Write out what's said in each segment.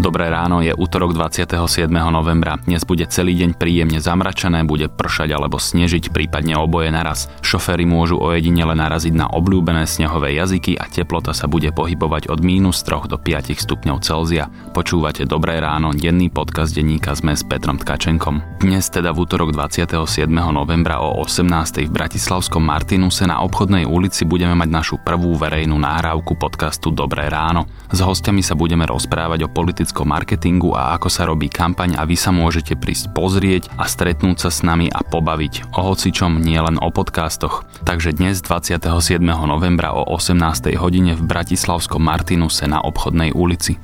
Dobré ráno, je útorok 27. novembra. Dnes bude celý deň príjemne zamračené, bude pršať alebo snežiť, prípadne oboje naraz. Šoféry môžu ojedinele naraziť na obľúbené snehové jazyky a teplota sa bude pohybovať od mínus 3 do 5 stupňov Celzia. Počúvate Dobré ráno, denný podcast denníka sme s Petrom Tkačenkom. Dnes teda v útorok 27. novembra o 18. v Bratislavskom Martinuse na obchodnej ulici budeme mať našu prvú verejnú nahrávku podcastu Dobré ráno. S hostiami sa budeme rozprávať o politických strategickom marketingu a ako sa robí kampaň a vy sa môžete prísť pozrieť a stretnúť sa s nami a pobaviť o hocičom nielen o podcastoch. Takže dnes 27. novembra o 18. hodine v Bratislavskom Martinuse na obchodnej ulici.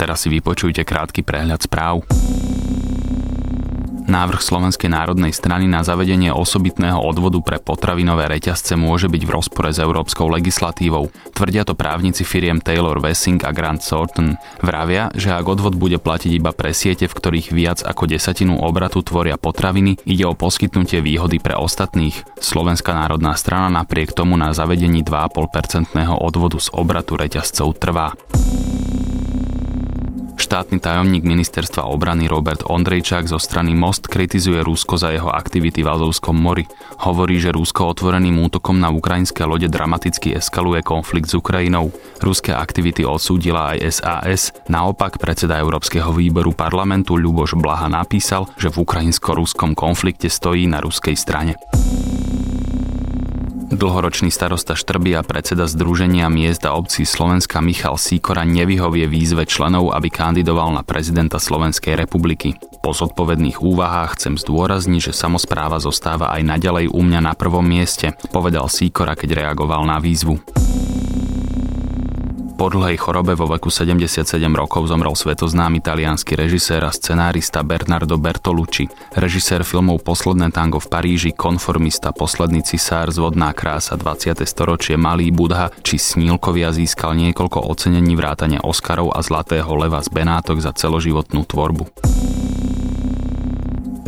Teraz si vypočujte krátky prehľad správ. Návrh Slovenskej národnej strany na zavedenie osobitného odvodu pre potravinové reťazce môže byť v rozpore s európskou legislatívou. Tvrdia to právnici firiem Taylor Wessing a Grant Thornton. Vravia, že ak odvod bude platiť iba pre siete, v ktorých viac ako desatinu obratu tvoria potraviny, ide o poskytnutie výhody pre ostatných. Slovenská národná strana napriek tomu na zavedení 2,5% odvodu z obratu reťazcov trvá. Štátny tajomník ministerstva obrany Robert Ondrejčák zo strany Most kritizuje Rusko za jeho aktivity v Azovskom mori. Hovorí, že Rusko otvoreným útokom na ukrajinské lode dramaticky eskaluje konflikt s Ukrajinou. Ruské aktivity odsúdila aj SAS. Naopak predseda Európskeho výboru parlamentu Ľuboš Blaha napísal, že v ukrajinsko-ruskom konflikte stojí na ruskej strane. Dlhoročný starosta Štrby a predseda Združenia miest a obcí Slovenska Michal Síkora nevyhovie výzve členov, aby kandidoval na prezidenta Slovenskej republiky. Po zodpovedných úvahách chcem zdôrazniť, že samozpráva zostáva aj naďalej u mňa na prvom mieste, povedal Síkora, keď reagoval na výzvu. Po dlhej chorobe vo veku 77 rokov zomrel svetoznámy talianský režisér a scenárista Bernardo Bertolucci. Režisér filmov Posledné tango v Paríži, Konformista, Posledný cisár, Zvodná krása, 20. storočie, Malý Budha či Snílkovia získal niekoľko ocenení vrátane Oscarov a Zlatého leva z Benátok za celoživotnú tvorbu.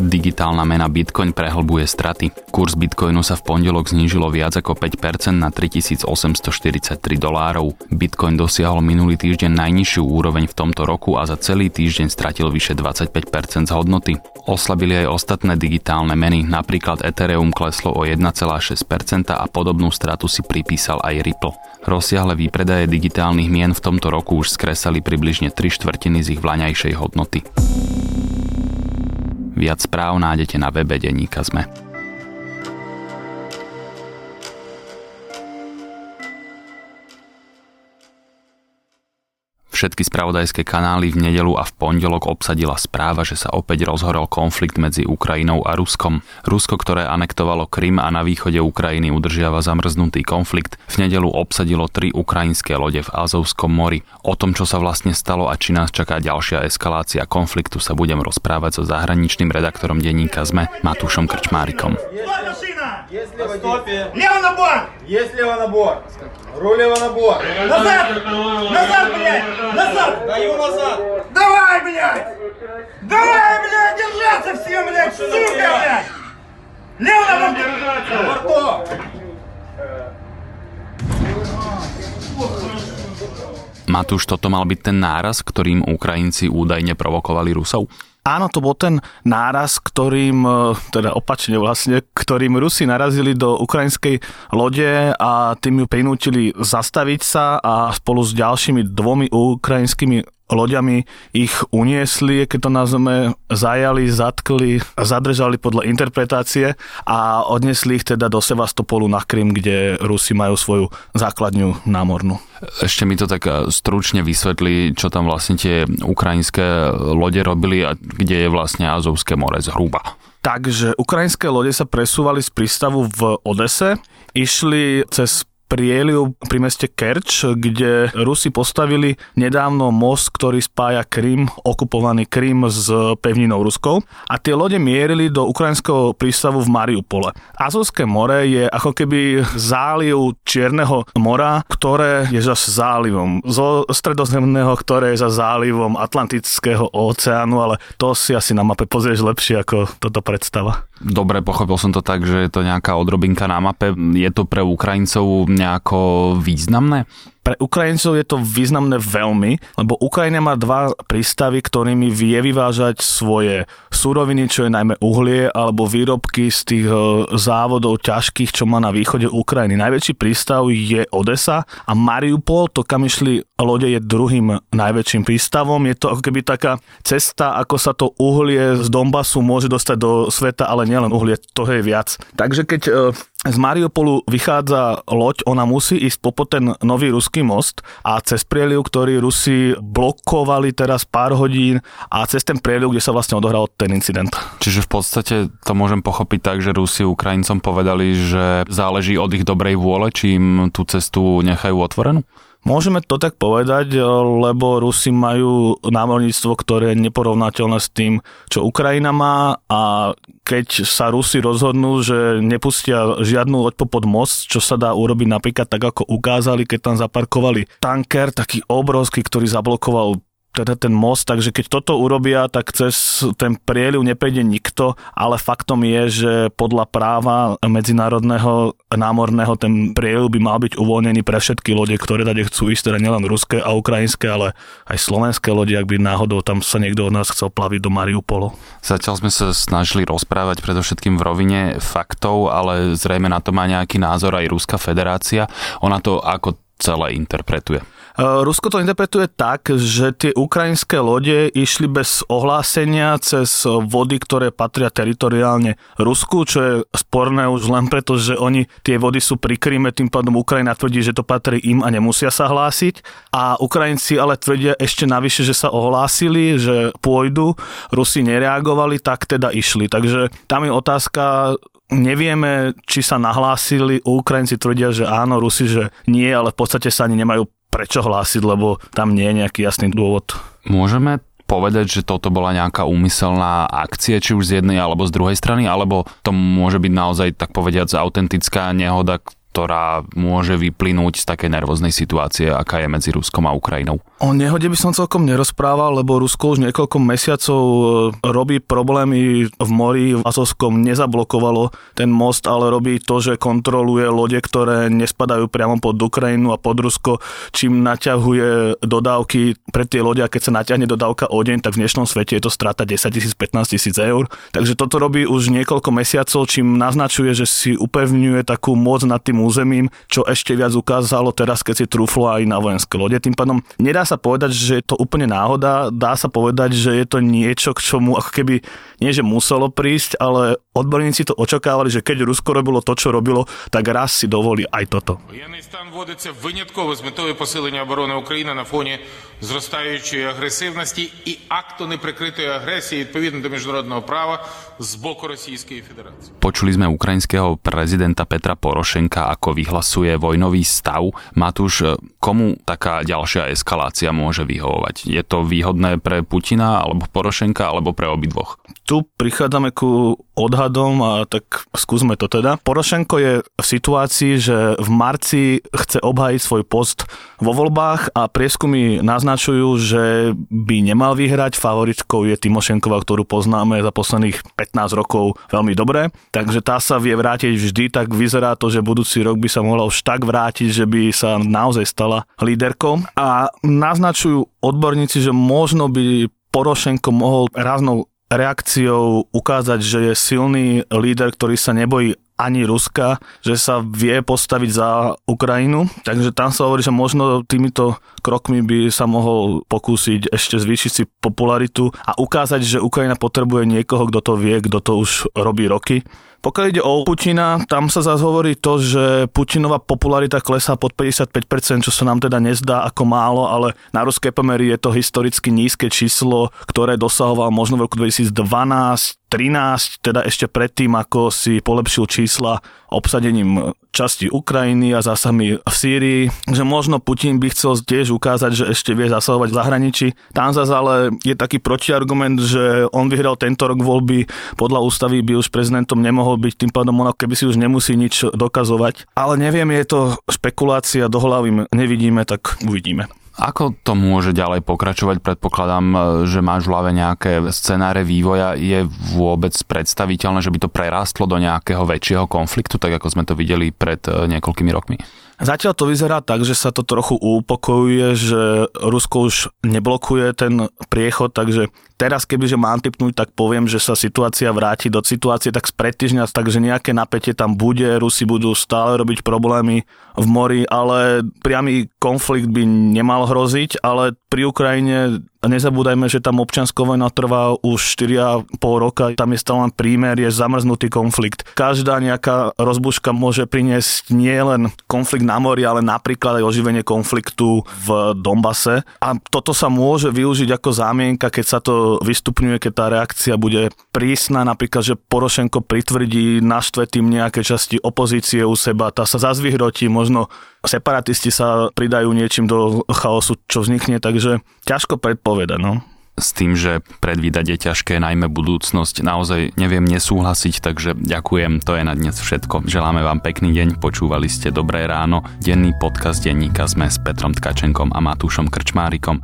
Digitálna mena Bitcoin prehlbuje straty. Kurs Bitcoinu sa v pondelok znížilo viac ako 5% na 3843 dolárov. Bitcoin dosiahol minulý týždeň najnižšiu úroveň v tomto roku a za celý týždeň stratil vyše 25% z hodnoty. Oslabili aj ostatné digitálne meny, napríklad Ethereum kleslo o 1,6% a podobnú stratu si pripísal aj Ripple. Rozsiahle výpredaje digitálnych mien v tomto roku už skresali približne 3 štvrtiny z ich vlaňajšej hodnoty. Viac správ nájdete na webe Deníka Sme. Všetky spravodajské kanály v nedelu a v pondelok obsadila správa, že sa opäť rozhorel konflikt medzi Ukrajinou a Ruskom. Rusko, ktoré anektovalo Krym a na východe Ukrajiny udržiava zamrznutý konflikt, v nedelu obsadilo tri ukrajinské lode v Azovskom mori. O tom, čo sa vlastne stalo a či nás čaká ďalšia eskalácia konfliktu, sa budem rozprávať so zahraničným redaktorom denníka ZME Matúšom Krčmárikom. Лево на борт! Есть лево на борт! Рулево на борт! Назад! Назад, блядь! Назад! Даю назад! Давай, блядь! Давай, блядь, держаться все, блядь! Сука, блядь! Лево на борт! На борту! Matúš, toto mal byť ten náraz, ktorým Ukrajinci údajne provokovali Rusov? Áno, to bol ten náraz, ktorým, e, teda opačne vlastne, ktorým Rusi narazili do ukrajinskej lode a tým ju prinútili zastaviť sa a spolu s ďalšími dvomi ukrajinskými loďami ich uniesli, keď to nazveme, zajali, zatkli, zadržali podľa interpretácie a odnesli ich teda do Sevastopolu na Krym, kde Rusi majú svoju základňu námornú. Ešte mi to tak eh, stručne vysvetli, čo tam vlastne tie ukrajinské lode robili a kde je vlastne Azovské more zhruba. Takže ukrajinské lode sa presúvali z prístavu v Odese, išli cez prieliv pri meste Kerč, kde Rusi postavili nedávno most, ktorý spája Krym, okupovaný Krym s pevninou Ruskou a tie lode mierili do ukrajinského prístavu v Mariupole. Azovské more je ako keby záliv Čierneho mora, ktoré je zase zálivom zo stredozemného, ktoré je za zálivom Atlantického oceánu, ale to si asi na mape pozrieš lepšie ako toto predstava. Dobre, pochopil som to tak, že je to nejaká odrobinka na mape. Je to pre Ukrajincov nejako významné? Pre Ukrajincov je to významné veľmi, lebo Ukrajina má dva prístavy, ktorými vie vyvážať svoje súroviny, čo je najmä uhlie, alebo výrobky z tých e, závodov ťažkých, čo má na východe Ukrajiny. Najväčší prístav je Odesa a Mariupol, to kam išli lode, je druhým najväčším prístavom. Je to ako keby taká cesta, ako sa to uhlie z Donbasu môže dostať do sveta, ale nielen uhlie, toho je viac. Takže keď e, z Mariupolu vychádza loď, ona musí ísť po ten nový ruský most a cez prieliv, ktorý Rusi blokovali teraz pár hodín a cez ten prieliv, kde sa vlastne odohral ten incident. Čiže v podstate to môžem pochopiť tak, že Rusi Ukrajincom povedali, že záleží od ich dobrej vôle, či im tú cestu nechajú otvorenú? Môžeme to tak povedať, eh, lebo Rusi majú námorníctvo, ktoré je neporovnateľné s tým, čo Ukrajina má. A keď sa Rusi rozhodnú, že nepustia žiadnu loď pod most, čo sa dá urobiť napríklad tak, ako ukázali, keď tam zaparkovali tanker, taký obrovský, ktorý zablokoval teda ten most, takže keď toto urobia, tak cez ten prieliv neprejde nikto, ale faktom je, že podľa práva medzinárodného námorného ten prieliv by mal byť uvoľnený pre všetky lode, ktoré tady chcú ísť, teda nielen ruské a ukrajinské, ale aj slovenské lode, ak by náhodou tam sa niekto od nás chcel plaviť do Mariupolu. Zatiaľ sme sa snažili rozprávať predovšetkým v rovine faktov, ale zrejme na to má nejaký názor aj Ruská federácia. Ona to ako celé interpretuje. E, Rusko to interpretuje tak, že tie ukrajinské lode išli bez ohlásenia cez vody, ktoré patria teritoriálne Rusku, čo je sporné už len preto, že oni tie vody sú pri Kríme, tým pádom Ukrajina tvrdí, že to patrí im a nemusia sa hlásiť. A Ukrajinci ale tvrdia ešte navyše, že sa ohlásili, že pôjdu, Rusi nereagovali, tak teda išli. Takže tam je otázka, Nevieme, či sa nahlásili, Ukrajinci tvrdia, že áno, Rusi, že nie, ale v podstate sa ani nemajú prečo hlásiť, lebo tam nie je nejaký jasný dôvod. Môžeme povedať, že toto bola nejaká úmyselná akcia, či už z jednej alebo z druhej strany, alebo to môže byť naozaj, tak povediať, autentická nehoda, ktorá môže vyplynúť z takej nervóznej situácie, aká je medzi Ruskom a Ukrajinou? O nehode by som celkom nerozprával, lebo Rusko už niekoľko mesiacov e, robí problémy v mori. V Azovskom nezablokovalo ten most, ale robí to, že kontroluje lode, ktoré nespadajú priamo pod Ukrajinu a pod Rusko, čím naťahuje dodávky pre tie lode a keď sa natiahne dodávka o deň, tak v dnešnom svete je to strata 10 tisíc, 15 tisíc eur. Takže toto robí už niekoľko mesiacov, čím naznačuje, že si upevňuje takú moc nad tým územím, čo ešte viac ukázalo teraz, keď si trúflo aj na vojenské lode. Tým pádom nedá sa povedať, že je to úplne náhoda, dá sa povedať, že je to niečo, k čomu ako keby nie, že muselo prísť, ale odborníci to očakávali, že keď Rusko robilo to, čo robilo, tak raz si dovolí aj toto. Воєнний стан вводиться винятково з метою посилення оборони України на фоні зростаючої агресивності і акту неприкритої агресії відповідно до міжнародного права з боку Російської Федерації. Počuli sme ukrajinského prezidenta Petra Porošenka, ako vyhlasuje vojnový stav. Matúš, komu taká ďalšia eskalácia môže vyhovovať? Je to výhodné pre Putina, alebo Porošenka, alebo pre obidvoch? Tu prichádzame ku odhadom a tak skúsme to teda. Porošenko je v situácii, že v marci chce obhajiť svoj post vo voľbách a prieskumy naznačujú, že by nemal vyhrať. Favoritkou je Timošenková, ktorú poznáme za posledných 15 rokov veľmi dobre. Takže tá sa vie vrátiť vždy, tak vyzerá to, že budúci rok by sa mohla už tak vrátiť, že by sa naozaj stala líderkou. A naznačujú odborníci, že možno by Porošenko mohol ráznou reakciou ukázať, že je silný líder, ktorý sa nebojí ani Ruska, že sa vie postaviť za Ukrajinu. Takže tam sa hovorí, že možno týmito krokmi by sa mohol pokúsiť ešte zvýšiť si popularitu a ukázať, že Ukrajina potrebuje niekoho, kto to vie, kto to už robí roky. Pokiaľ ide o Putina, tam sa zase hovorí to, že Putinová popularita klesá pod 55%, čo sa nám teda nezdá ako málo, ale na ruské pomery je to historicky nízke číslo, ktoré dosahoval možno v roku 2012 13, teda ešte predtým, ako si polepšil čísla obsadením časti Ukrajiny a zásahmi v Sýrii, že možno Putin by chcel tiež ukázať, že ešte vie zasahovať v zahraničí. Tam zase ale je taký protiargument, že on vyhral tento rok voľby, podľa ústavy by už prezidentom nemohol byť, tým pádom ono keby si už nemusí nič dokazovať. Ale neviem, je to špekulácia, do hlavy nevidíme, tak uvidíme. Ako to môže ďalej pokračovať? Predpokladám, e, že máš v hlave nejaké scenáre vývoja. Je vôbec predstaviteľné, že by to prerástlo do nejakého väčšieho konfliktu, tak ako sme to videli pred e, niekoľkými rokmi? Zatiaľ to vyzerá tak, že sa to trochu upokojuje, že Rusko už neblokuje ten priechod, takže teraz kebyže mám typnúť, tak poviem, že sa situácia vráti do situácie tak z týždňa, takže nejaké napätie tam bude, Rusi budú stále robiť problémy v mori, ale priamy konflikt by nemal hroziť, ale pri Ukrajine nezabúdajme, že tam občianská vojna trvá už 4,5 roka, tam je stále len prímer, je zamrznutý konflikt. Každá nejaká rozbuška môže priniesť nielen konflikt na mori, ale napríklad aj oživenie konfliktu v Dombase. A toto sa môže využiť ako zámienka, keď sa to vystupňuje, keď tá reakcia bude prísna, napríklad, že Porošenko pritvrdí, naštve tým nejaké časti opozície u seba, tá sa zazvyhrotí, možno separatisti sa pridajú niečím do chaosu, čo vznikne, takže ťažko predpovedať. No s tým, že predvídať je ťažké, najmä budúcnosť, naozaj neviem nesúhlasiť, takže ďakujem, to je na dnes všetko. Želáme vám pekný deň, počúvali ste Dobré ráno, denný podcast denníka sme s Petrom Tkačenkom a Matúšom Krčmárikom.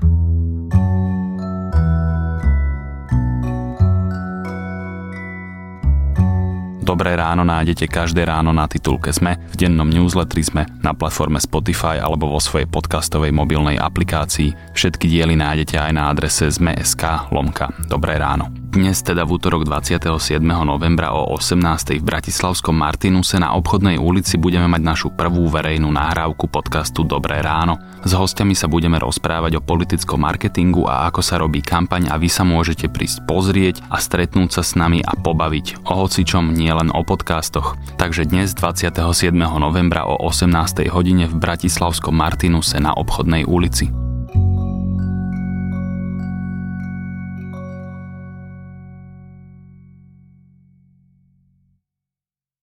Dobré ráno nájdete každé ráno na titulke Sme, v dennom newsletteri Sme, na platforme Spotify alebo vo svojej podcastovej mobilnej aplikácii. Všetky diely nájdete aj na adrese zme.sk lomka. Dobré ráno. Dnes teda v útorok 27. novembra o 18. v Bratislavskom Martinuse na obchodnej ulici budeme mať našu prvú verejnú nahrávku podcastu Dobré ráno. S hostiami sa budeme rozprávať o politickom marketingu a ako sa robí kampaň a vy sa môžete prísť pozrieť a stretnúť sa s nami a pobaviť o hocičom nie len o podcastoch. Takže dnes 27. novembra o 18. hodine v Bratislavskom Martinuse na obchodnej ulici.